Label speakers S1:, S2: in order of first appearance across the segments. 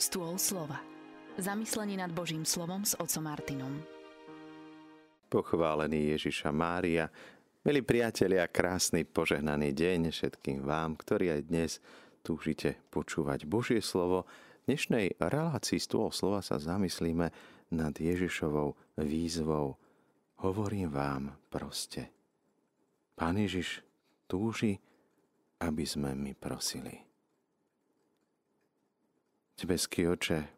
S1: Stôl slova. Zamyslenie nad Božím slovom s otcom Martinom.
S2: Pochválený Ježiša Mária, milí priatelia, krásny požehnaný deň všetkým vám, ktorí aj dnes túžite počúvať Božie slovo. V dnešnej relácii Stôl slova sa zamyslíme nad Ježišovou výzvou. Hovorím vám proste. Pán Ježiš túži, aby sme my prosili. Nebeský oče,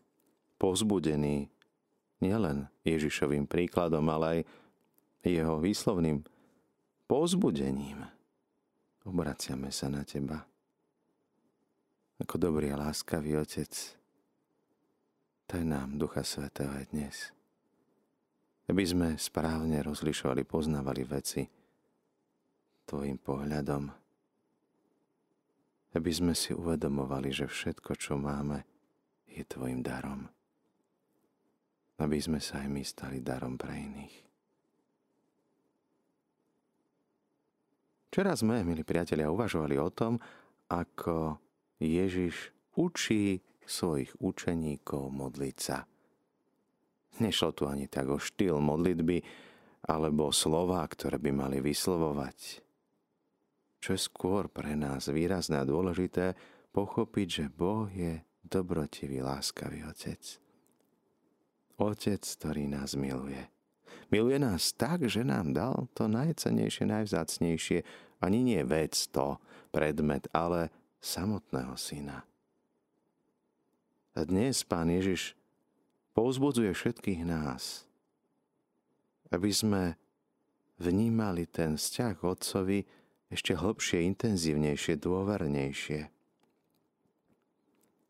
S2: pozbudený nielen Ježišovým príkladom, ale aj jeho výslovným pozbudením, obraciame sa na Teba. Ako dobrý a láskavý Otec, daj nám Ducha Svetého aj dnes, aby sme správne rozlišovali, poznávali veci Tvojim pohľadom, aby sme si uvedomovali, že všetko, čo máme, je Tvojim darom. Aby sme sa aj my stali darom pre iných. Včera sme, milí priatelia, uvažovali o tom, ako Ježiš učí svojich učeníkov modliť sa. Nešlo tu ani tak o štýl modlitby, alebo slova, ktoré by mali vyslovovať. Čo je skôr pre nás výrazné a dôležité, pochopiť, že Boh je dobrotivý, láskavý Otec. Otec, ktorý nás miluje. Miluje nás tak, že nám dal to najcenejšie, najvzácnejšie, ani nie vec to, predmet, ale samotného syna. A dnes Pán Ježiš pouzbudzuje všetkých nás, aby sme vnímali ten vzťah Otcovi ešte hlbšie, intenzívnejšie, dôvernejšie.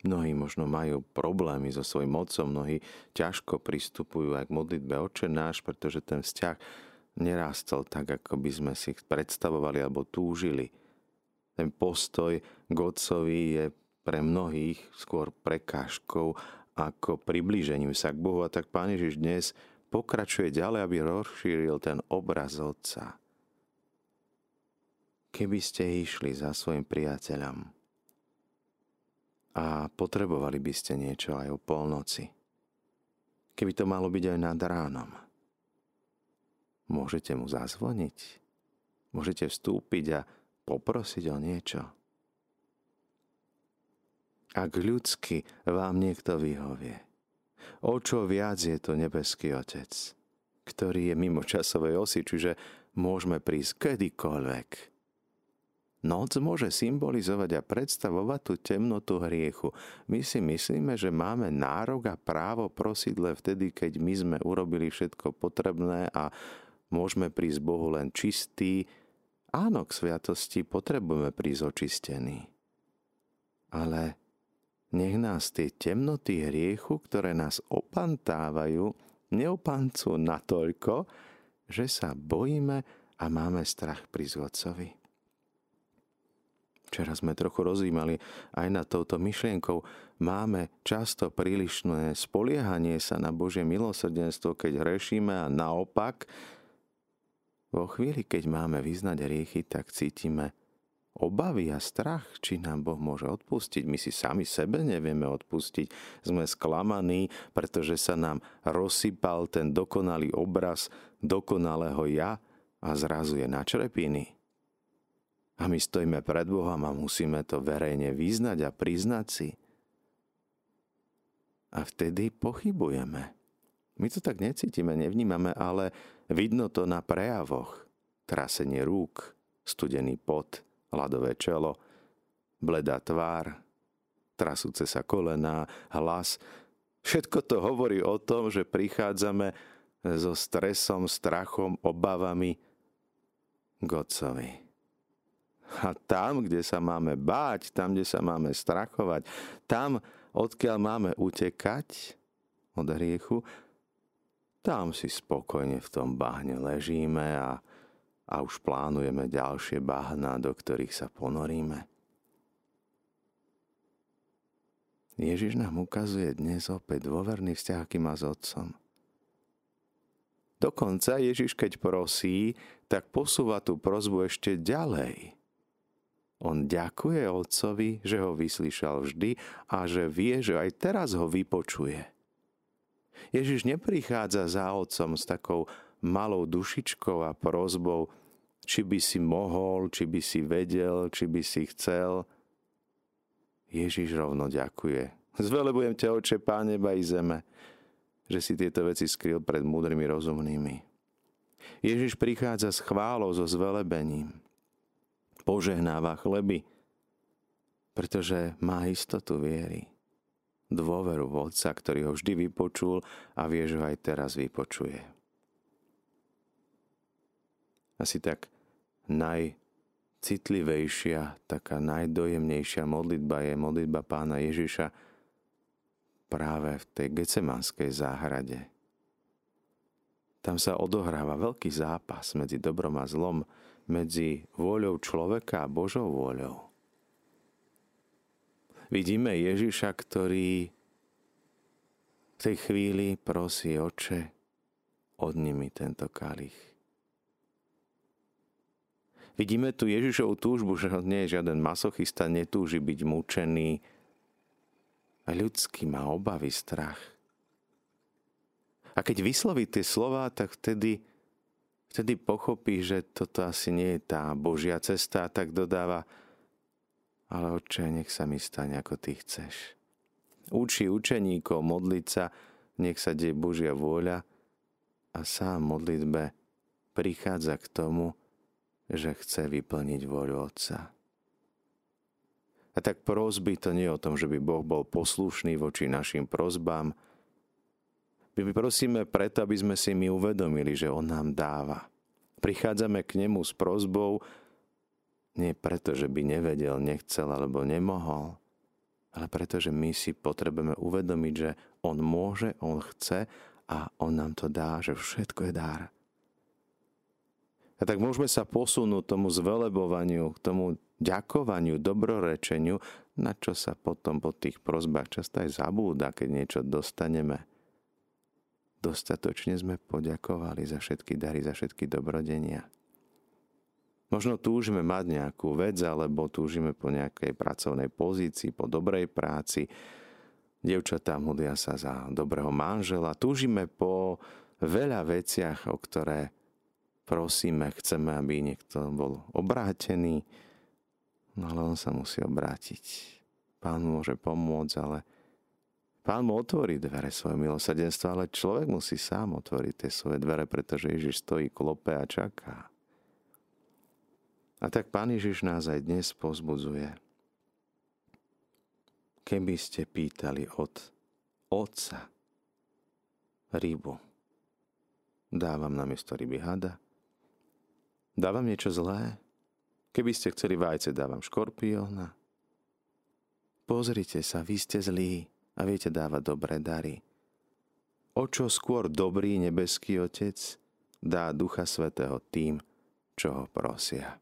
S2: Mnohí možno majú problémy so svojím otcom, mnohí ťažko pristupujú aj k modlitbe oče náš, pretože ten vzťah nerástol tak, ako by sme si predstavovali alebo túžili. Ten postoj k otcovi je pre mnohých skôr prekážkou ako priblížením sa k Bohu. A tak Pán Ježiš dnes pokračuje ďalej, aby rozšíril ten obraz Otca. Keby ste išli za svojim priateľom, a potrebovali by ste niečo aj o polnoci. Keby to malo byť aj nad ránom. Môžete mu zazvoniť. Môžete vstúpiť a poprosiť o niečo. Ak ľudsky vám niekto vyhovie, o čo viac je to nebeský Otec, ktorý je mimo časovej osy, čiže môžeme prísť kedykoľvek Noc môže symbolizovať a predstavovať tú temnotu hriechu. My si myslíme, že máme nárok a právo prosiť len vtedy, keď my sme urobili všetko potrebné a môžeme prísť Bohu len čistý. Áno, k sviatosti potrebujeme prísť očistení. Ale nech nás tie temnoty hriechu, ktoré nás opantávajú, neopancú natoľko, že sa bojíme a máme strach pri Otcovi. Včera sme trochu rozímali aj nad touto myšlienkou. Máme často prílišné spoliehanie sa na Božie milosrdenstvo, keď hrešíme a naopak, vo chvíli, keď máme vyznať riechy, tak cítime obavy a strach, či nám Boh môže odpustiť. My si sami sebe nevieme odpustiť. Sme sklamaní, pretože sa nám rozsypal ten dokonalý obraz dokonalého ja a zrazu je na črepiny. A my stojíme pred Bohom a musíme to verejne vyznať a priznať si. A vtedy pochybujeme. My to tak necítime, nevnímame, ale vidno to na prejavoch. Trasenie rúk, studený pot, hladové čelo, bledá tvár, trasúce sa kolená, hlas. Všetko to hovorí o tom, že prichádzame so stresom, strachom, obavami k Otcovi. A tam, kde sa máme báť, tam, kde sa máme strachovať, tam, odkiaľ máme utekať od hriechu, tam si spokojne v tom bahne ležíme a, a už plánujeme ďalšie bahná, do ktorých sa ponoríme. Ježiš nám ukazuje dnes opäť dôverný vzťah, aký má s Otcom. Dokonca Ježiš, keď prosí, tak posúva tú prozbu ešte ďalej On ďakuje otcovi, že ho vyslyšal vždy a že vie, že aj teraz ho vypočuje. Ježiš neprichádza za otcom s takou malou dušičkou a prozbou, či by si mohol, či by si vedel, či by si chcel. Ježiš rovno ďakuje. Zvelebujem ťa, oče, pán neba i zeme, že si tieto veci skryl pred múdrymi rozumnými. Ježiš prichádza s chválou, so zvelebením. Požehnáva chleby, pretože má istotu viery. Dôveru v Otca, ktorý ho vždy vypočul a vie, že ho aj teraz vypočuje. Asi tak najcitlivejšia, taká najdojemnejšia modlitba je modlitba pána Ježiša práve v tej Gecemanskej záhrade. Tam sa odohráva veľký zápas medzi dobrom a zlom, medzi vôľou človeka a Božou vôľou. Vidíme Ježiša, ktorý v tej chvíli prosí oče, odni mi tento kalich. Vidíme tu Ježišovú túžbu, že nie je žiaden masochista, netúži byť mučený. A ľudský má obavy, strach. A keď vysloví tie slova, tak vtedy, vtedy pochopí, že toto asi nie je tá Božia cesta a tak dodáva, ale oče, nech sa mi stane, ako ty chceš. Učí učeníkov modliť sa, nech sa deje Božia vôľa a sám modlitbe prichádza k tomu, že chce vyplniť voľu Otca. A tak prozby to nie je o tom, že by Boh bol poslušný voči našim prozbám. My prosíme preto, aby sme si my uvedomili, že On nám dáva. Prichádzame k Nemu s prozbou nie preto, že by nevedel, nechcel alebo nemohol, ale preto, že my si potrebujeme uvedomiť, že On môže, On chce a On nám to dá, že všetko je dár. A tak môžeme sa posunúť tomu zvelebovaniu, k tomu ďakovaniu, dobrorečeniu, na čo sa potom po tých prozbách často aj zabúda, keď niečo dostaneme. Dostatočne sme poďakovali za všetky dary, za všetky dobrodenia. Možno túžime mať nejakú vec, alebo túžime po nejakej pracovnej pozícii, po dobrej práci. Dievčatá modlia sa za dobrého manžela. Túžime po veľa veciach, o ktoré prosíme, chceme, aby niekto bol obrátený, no ale on sa musí obrátiť. Pán môže pomôcť, ale Pán mu otvorí dvere svoje milosrdenstva, ale človek musí sám otvoriť tie svoje dvere, pretože Ježiš stojí, klope a čaká. A tak Pán Ježiš nás aj dnes pozbudzuje. Keby ste pýtali od Otca rybu, dávam na miesto ryby hada, Dávam niečo zlé? Keby ste chceli vajce, dávam škorpióna. Pozrite sa, vy ste zlí a viete dávať dobré dary. O čo skôr dobrý nebeský Otec dá Ducha Svetého tým, čo ho prosia.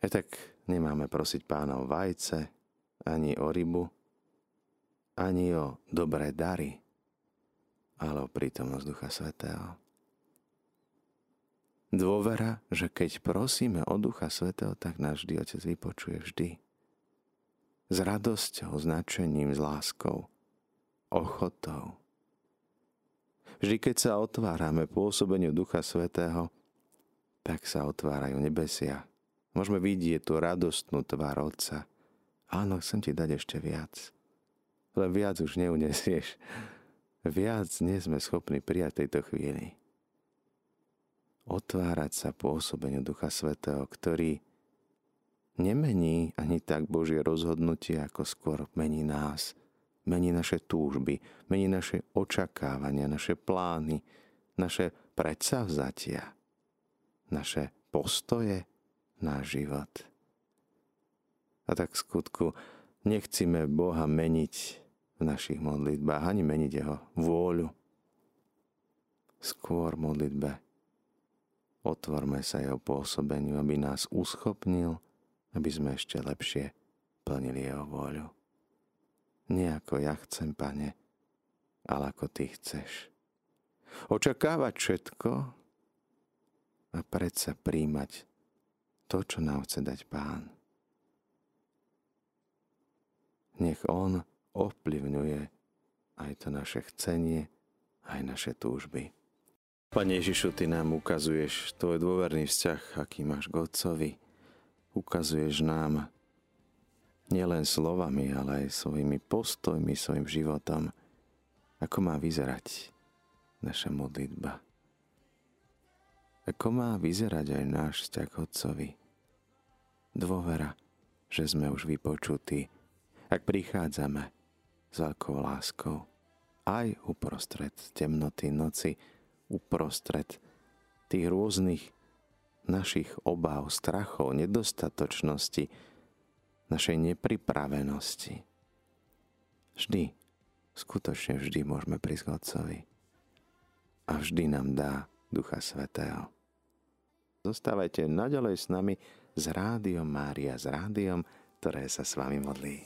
S2: E tak nemáme prosiť pána o vajce, ani o rybu, ani o dobré dary, ale o prítomnosť Ducha Svetého. Dôvera, že keď prosíme o Ducha Svetého, tak náš vždy Otec vypočuje vždy. S radosťou, značením, s láskou, ochotou. Vždy, keď sa otvárame pôsobeniu Ducha Svetého, tak sa otvárajú nebesia. Môžeme vidieť tú radostnú tvár Otca. Áno, chcem ti dať ešte viac. Len viac už neunesieš. Viac nie sme schopní prijať tejto chvíli otvárať sa pôsobeniu Ducha Svetého, ktorý nemení ani tak Božie rozhodnutie, ako skôr mení nás. Mení naše túžby, mení naše očakávania, naše plány, naše predsavzatia, naše postoje, náš život. A tak v skutku nechcíme Boha meniť v našich modlitbách, ani meniť Jeho vôľu. Skôr modlitbe Otvorme sa jeho pôsobeniu, aby nás uschopnil, aby sme ešte lepšie plnili jeho vôľu. Nie ako ja chcem, pane, ale ako ty chceš. Očakávať všetko a predsa príjmať to, čo nám chce dať Pán. Nech On ovplyvňuje aj to naše chcenie, aj naše túžby. Pane Ježišu, Ty nám ukazuješ tvoj dôverný vzťah, aký máš k Otcovi. Ukazuješ nám nielen slovami, ale aj svojimi postojmi, svojim životom, ako má vyzerať naša modlitba. Ako má vyzerať aj náš vzťah Otcovi. Dôvera, že sme už vypočutí, ak prichádzame s veľkou láskou, aj uprostred temnoty noci, uprostred tých rôznych našich obáv, strachov, nedostatočnosti, našej nepripravenosti. Vždy, skutočne vždy môžeme prísť k Otcovi. A vždy nám dá Ducha Svetého. Zostávajte naďalej s nami s Rádiom Mária, s rádiom, ktoré sa s vami modlí.